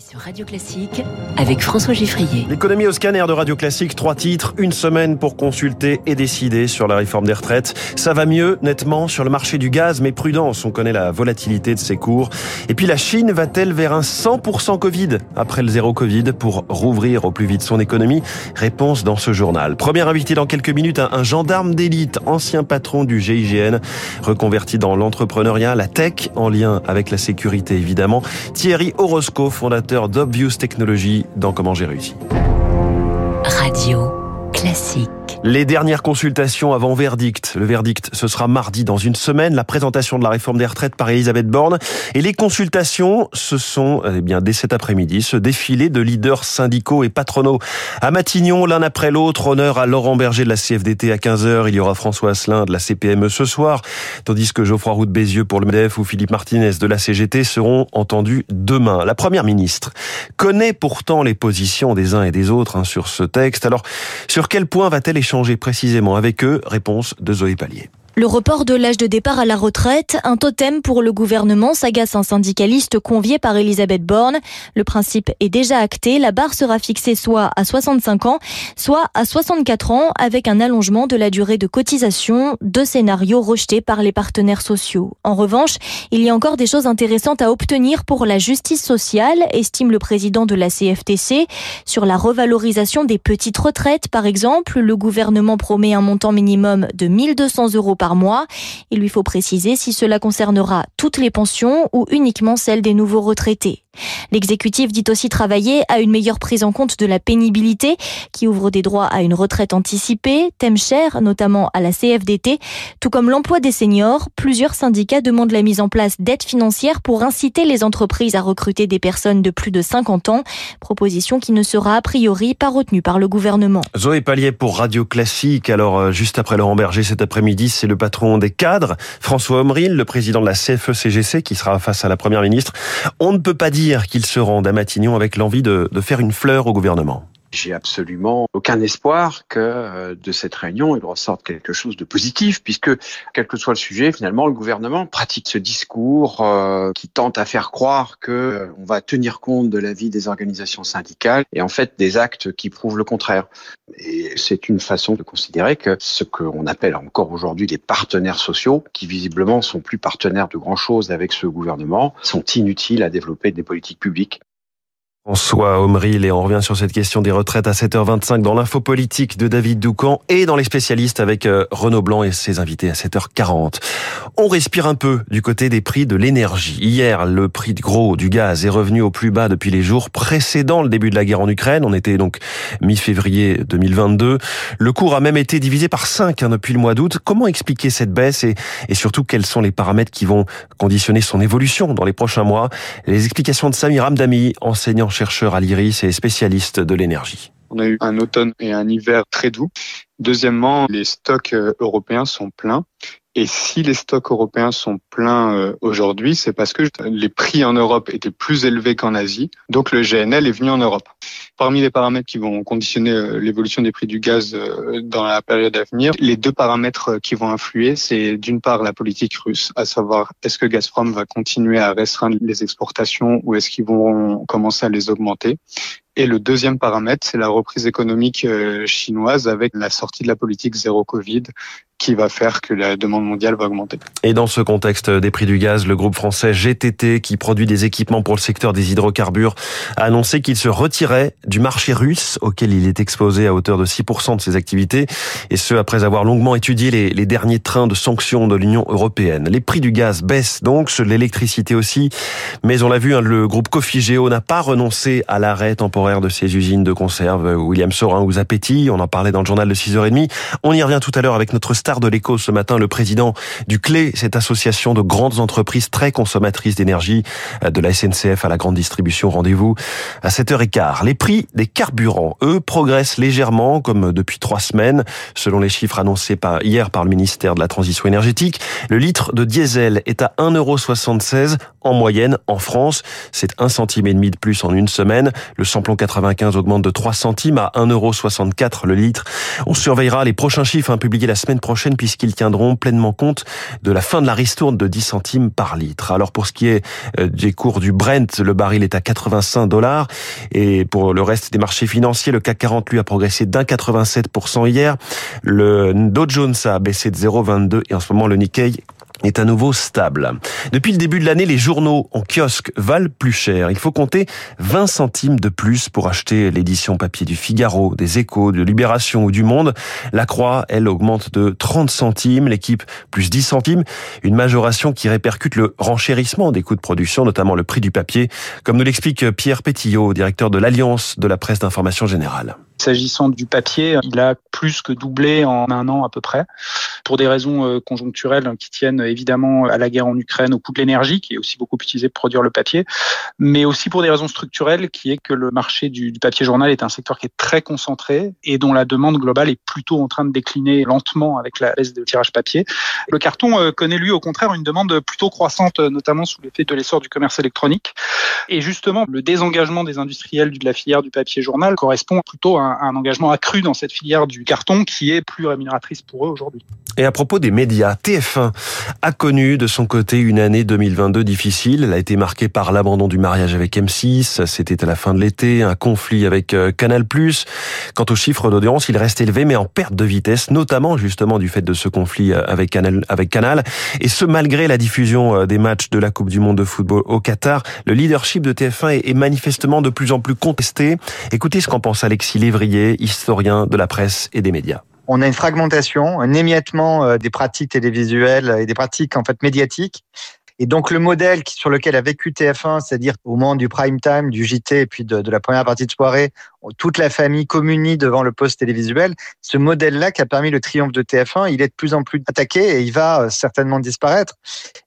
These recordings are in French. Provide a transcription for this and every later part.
Sur Radio Classique avec François Giffrier. L'économie au scanner de Radio Classique, trois titres, une semaine pour consulter et décider sur la réforme des retraites. Ça va mieux, nettement, sur le marché du gaz, mais prudence, on connaît la volatilité de ses cours. Et puis la Chine va-t-elle vers un 100% Covid après le zéro Covid pour rouvrir au plus vite son économie? Réponse dans ce journal. Premier invité dans quelques minutes, un gendarme d'élite, ancien patron du GIGN, reconverti dans l'entrepreneuriat, la tech, en lien avec la sécurité évidemment. Thierry Orozco, fondateur d'Obvious Technology dans Comment j'ai réussi. Radio classique. Les dernières consultations avant verdict. Le verdict, ce sera mardi dans une semaine. La présentation de la réforme des retraites par Elisabeth Borne. Et les consultations, ce sont, eh bien, dès cet après-midi, ce défilé de leaders syndicaux et patronaux. À Matignon, l'un après l'autre, honneur à Laurent Berger de la CFDT à 15h. Il y aura François Asselin de la CPME ce soir. Tandis que Geoffroy Roux de Bézieux pour le MEDEF ou Philippe Martinez de la CGT seront entendus demain. La première ministre connaît pourtant les positions des uns et des autres hein, sur ce texte. Alors, sur quel point va-t-elle échanger précisément avec eux Réponse de Zoé Pallier. Le report de l'âge de départ à la retraite, un totem pour le gouvernement, s'agace un syndicaliste convié par Elisabeth Borne. Le principe est déjà acté, la barre sera fixée soit à 65 ans, soit à 64 ans, avec un allongement de la durée de cotisation, deux scénarios rejetés par les partenaires sociaux. En revanche, il y a encore des choses intéressantes à obtenir pour la justice sociale, estime le président de la CFTC. Sur la revalorisation des petites retraites, par exemple, le gouvernement promet un montant minimum de 1200 euros par mois. Il lui faut préciser si cela concernera toutes les pensions ou uniquement celles des nouveaux retraités. L'exécutif dit aussi travailler à une meilleure prise en compte de la pénibilité qui ouvre des droits à une retraite anticipée, thème cher notamment à la CFDT, tout comme l'emploi des seniors. Plusieurs syndicats demandent la mise en place d'aides financières pour inciter les entreprises à recruter des personnes de plus de 50 ans, proposition qui ne sera a priori pas retenue par le gouvernement. Zoé Pallier pour Radio Classique. Alors euh, juste après Laurent Berger cet après-midi, c'est le patron des cadres, François Omril, le président de la CFE-CGC qui sera face à la première ministre. On ne peut pas dire qu'il se rende à Matignon avec l'envie de faire une fleur au gouvernement. J'ai absolument aucun espoir que euh, de cette réunion il ressorte quelque chose de positif, puisque quel que soit le sujet, finalement, le gouvernement pratique ce discours euh, qui tente à faire croire que euh, on va tenir compte de l'avis des organisations syndicales et en fait des actes qui prouvent le contraire. Et c'est une façon de considérer que ce qu'on appelle encore aujourd'hui des partenaires sociaux, qui visiblement sont plus partenaires de grand chose avec ce gouvernement, sont inutiles à développer des politiques publiques. François Omril et on revient sur cette question des retraites à 7h25 dans l'info politique de David Doucan et dans les spécialistes avec euh, Renaud Blanc et ses invités à 7h40. On respire un peu du côté des prix de l'énergie. Hier, le prix de gros du gaz est revenu au plus bas depuis les jours précédant le début de la guerre en Ukraine. On était donc mi-février 2022. Le cours a même été divisé par 5 hein, depuis le mois d'août. Comment expliquer cette baisse et, et surtout quels sont les paramètres qui vont conditionner son évolution dans les prochains mois? Les explications de Samir Amdami, enseignant chercheur à l'IRIS et spécialiste de l'énergie. On a eu un automne et un hiver très doux. Deuxièmement, les stocks euh, européens sont pleins. Et si les stocks européens sont pleins euh, aujourd'hui, c'est parce que les prix en Europe étaient plus élevés qu'en Asie. Donc le GNL est venu en Europe. Parmi les paramètres qui vont conditionner euh, l'évolution des prix du gaz dans la période à venir, les deux paramètres qui vont influer, c'est d'une part la politique russe, à savoir est-ce que Gazprom va continuer à restreindre les exportations ou est-ce qu'ils vont commencer à les augmenter? Et le deuxième paramètre, c'est la reprise économique chinoise avec la sortie de la politique zéro Covid qui va faire que la demande mondiale va augmenter. Et dans ce contexte des prix du gaz, le groupe français GTT, qui produit des équipements pour le secteur des hydrocarbures, a annoncé qu'il se retirait du marché russe auquel il est exposé à hauteur de 6% de ses activités, et ce après avoir longuement étudié les, derniers trains de sanctions de l'Union européenne. Les prix du gaz baissent donc, l'électricité aussi, mais on l'a vu, hein, le groupe Cofigeo n'a pas renoncé à l'arrêt temporaire de ses usines de conserve William Sorin ou Zapetti, on en parlait dans le journal de 6h30. On y revient tout à l'heure avec notre l'écho ce matin, le président du CLé, cette association de grandes entreprises très consommatrices d'énergie, euh, de la SNCF à la grande distribution. Rendez-vous à 7h15. Les prix des carburants, eux, progressent légèrement, comme depuis trois semaines, selon les chiffres annoncés hier par le ministère de la Transition énergétique. Le litre de diesel est à 1,76€ en moyenne en France. C'est un centime et demi de plus en une semaine. Le samplon 95 augmente de 3 centimes à 1,64€ le litre. On surveillera les prochains chiffres hein, publiés la semaine prochaine puisqu'ils tiendront pleinement compte de la fin de la ristourne de 10 centimes par litre. Alors pour ce qui est euh, des cours du Brent, le baril est à 85 dollars et pour le reste des marchés financiers, le CAC 40 lui a progressé d'un 87% hier. Le Dow Jones a baissé de 0,22 et en ce moment le Nikkei est à nouveau stable. Depuis le début de l'année, les journaux en kiosque valent plus cher. Il faut compter 20 centimes de plus pour acheter l'édition papier du Figaro, des Échos, de Libération ou du Monde. La Croix, elle, augmente de 30 centimes, l'équipe plus 10 centimes, une majoration qui répercute le renchérissement des coûts de production, notamment le prix du papier, comme nous l'explique Pierre Pétillot, directeur de l'Alliance de la presse d'information générale. S'agissant du papier, il a plus que doublé en un an à peu près, pour des raisons euh, conjoncturelles qui tiennent évidemment à la guerre en Ukraine, au coût de l'énergie, qui est aussi beaucoup utilisé pour produire le papier, mais aussi pour des raisons structurelles, qui est que le marché du, papier journal est un secteur qui est très concentré et dont la demande globale est plutôt en train de décliner lentement avec la baisse de tirage papier. Le carton euh, connaît lui au contraire une demande plutôt croissante, notamment sous l'effet de l'essor du commerce électronique. Et justement, le désengagement des industriels de la filière du papier journal correspond plutôt à engagement accru dans cette filière du carton qui est plus rémunératrice pour eux aujourd'hui. Et à propos des médias, TF1 a connu de son côté une année 2022 difficile. Elle a été marquée par l'abandon du mariage avec M6, c'était à la fin de l'été, un conflit avec euh, Canal+. Quant aux chiffres d'audience, il reste élevé mais en perte de vitesse, notamment justement du fait de ce conflit euh, avec Canal. Et ce malgré la diffusion euh, des matchs de la Coupe du Monde de football au Qatar, le leadership de TF1 est manifestement de plus en plus contesté. Écoutez ce qu'en pense Alexis Historien de la presse et des médias on a une fragmentation, un émiettement euh, des pratiques télévisuelles et des pratiques en fait médiatiques. Et donc le modèle sur lequel a vécu TF1, c'est-à-dire au moment du prime time, du JT et puis de, de la première partie de soirée, toute la famille communie devant le poste télévisuel. Ce modèle-là qui a permis le triomphe de TF1, il est de plus en plus attaqué et il va euh, certainement disparaître.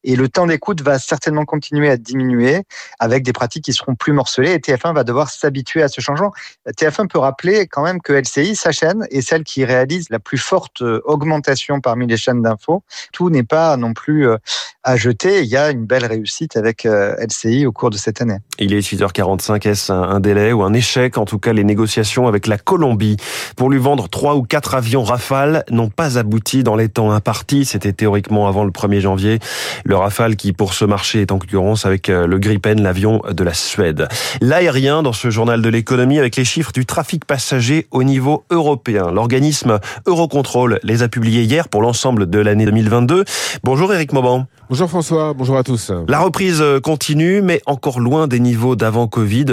Et le temps d'écoute va certainement continuer à diminuer avec des pratiques qui seront plus morcelées et TF1 va devoir s'habituer à ce changement. TF1 peut rappeler quand même que LCI, sa chaîne, est celle qui réalise la plus forte euh, augmentation parmi les chaînes d'infos. Tout n'est pas non plus euh, à jeter. Il y a une belle réussite avec LCI au cours de cette année. Il est 6h45. Est-ce un délai ou un échec? En tout cas, les négociations avec la Colombie pour lui vendre trois ou quatre avions Rafale n'ont pas abouti dans les temps impartis. C'était théoriquement avant le 1er janvier. Le Rafale qui, pour ce marché, est en concurrence avec euh, le Gripen, l'avion de la Suède. L'aérien, dans ce journal de l'économie, avec les chiffres du trafic passager au niveau européen. L'organisme Eurocontrol les a publiés hier pour l'ensemble de l'année 2022. Bonjour Eric Mauban. Bonjour François, bonjour à tous. La reprise continue, mais encore loin des niveaux d'avant Covid.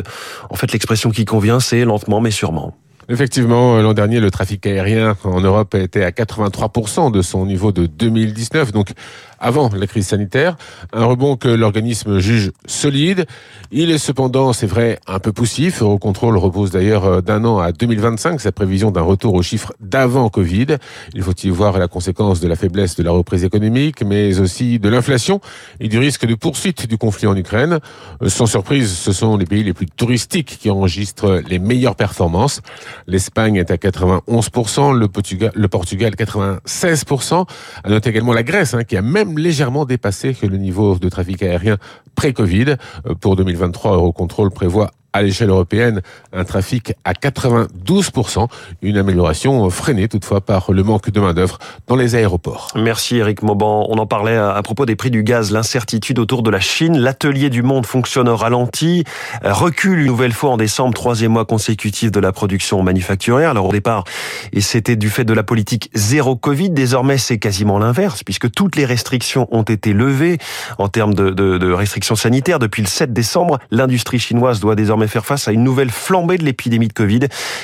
En fait, l'expression qui convient, c'est lentement mais sûrement. Effectivement, l'an dernier, le trafic aérien en Europe était à 83% de son niveau de 2019, donc avant la crise sanitaire. Un rebond que l'organisme juge solide. Il est cependant, c'est vrai, un peu poussif. Eurocontrol repose d'ailleurs euh, d'un an à 2025 sa prévision d'un retour aux chiffres d'avant Covid. Il faut y voir la conséquence de la faiblesse de la reprise économique, mais aussi de l'inflation et du risque de poursuite du conflit en Ukraine. Euh, sans surprise, ce sont les pays les plus touristiques qui enregistrent les meilleures performances. L'Espagne est à 91%, le Portugal, le Portugal 96%. À noter également la Grèce, hein, qui a même légèrement dépassé que le niveau de trafic aérien pré-Covid. Euh, pour 2023, Eurocontrol prévoit à l'échelle européenne un trafic à 92%, une amélioration freinée toutefois par le manque de main-d'œuvre dans les aéroports. Merci Eric Mauban. On en parlait à propos des prix du gaz, l'incertitude autour de la Chine. L'atelier du monde fonctionne au ralenti, recule une nouvelle fois en décembre, troisième mois consécutif de la production manufacturière. Alors au départ, et c'était du fait de la politique zéro Covid, désormais c'est quasiment l'inverse, puisque toutes les restrictions ont été levées en termes de restrictions sanitaires. Depuis le 7 décembre, l'industrie chinoise doit désormais faire face à une nouvelle flambée de l'épidémie de Covid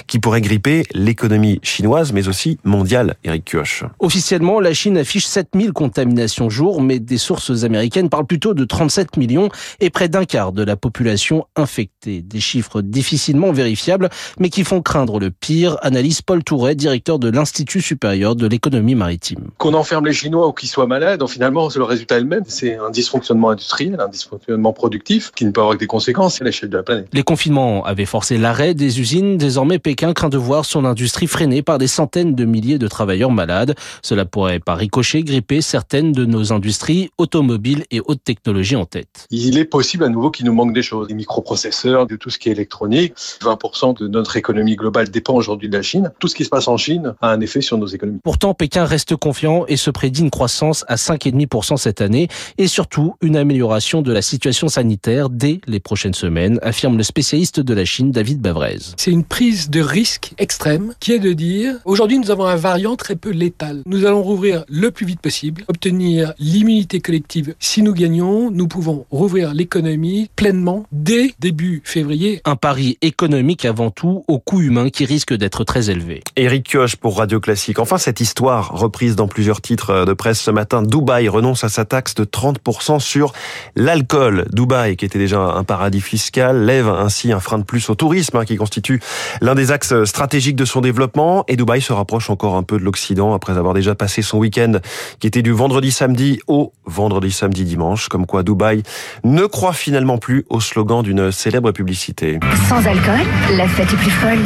qui pourrait gripper l'économie chinoise, mais aussi mondiale, Eric Kioch. Officiellement, la Chine affiche 7000 contaminations jour, mais des sources américaines parlent plutôt de 37 millions et près d'un quart de la population infectée. Des chiffres difficilement vérifiables, mais qui font craindre le pire, analyse Paul Touret, directeur de l'Institut supérieur de l'économie maritime. Qu'on enferme les Chinois ou qu'ils soient malades, finalement, le résultat est le même. C'est un dysfonctionnement industriel, un dysfonctionnement productif qui ne peut avoir que des conséquences à l'échelle de la planète. Les confinements avaient forcé l'arrêt des usines. Désormais, Pékin craint de voir son industrie freinée par des centaines de milliers de travailleurs malades. Cela pourrait par ricochet gripper certaines de nos industries automobiles et haute technologie en tête. Il est possible à nouveau qu'il nous manque des choses, des microprocesseurs, de tout ce qui est électronique. 20% de notre économie globale dépend aujourd'hui de la Chine. Tout ce qui se passe en Chine a un effet sur nos économies. Pourtant, Pékin reste confiant et se prédit une croissance à 5,5% cette année et surtout une amélioration de la situation sanitaire dès les prochaines semaines, affirme le spécialiste de la Chine, David Bavrez. C'est une prise de risque extrême qui est de dire aujourd'hui nous avons un variant très peu létal. Nous allons rouvrir le plus vite possible, obtenir l'immunité collective. Si nous gagnons, nous pouvons rouvrir l'économie pleinement dès début février. Un pari économique avant tout au coût humain qui risque d'être très élevé. Éric Kioch pour Radio Classique. Enfin, cette histoire reprise dans plusieurs titres de presse ce matin. Dubaï renonce à sa taxe de 30% sur l'alcool. Dubaï, qui était déjà un paradis fiscal, lève ainsi un frein de plus au tourisme, hein, qui constitue l'un des axes stratégiques de son développement. Et Dubaï se rapproche encore un peu de l'Occident après avoir déjà passé son week-end, qui était du vendredi samedi au vendredi samedi dimanche. Comme quoi Dubaï ne croit finalement plus au slogan d'une célèbre publicité. Sans alcool, la fête est plus folle.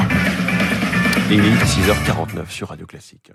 Il est 6h49 sur Radio Classique.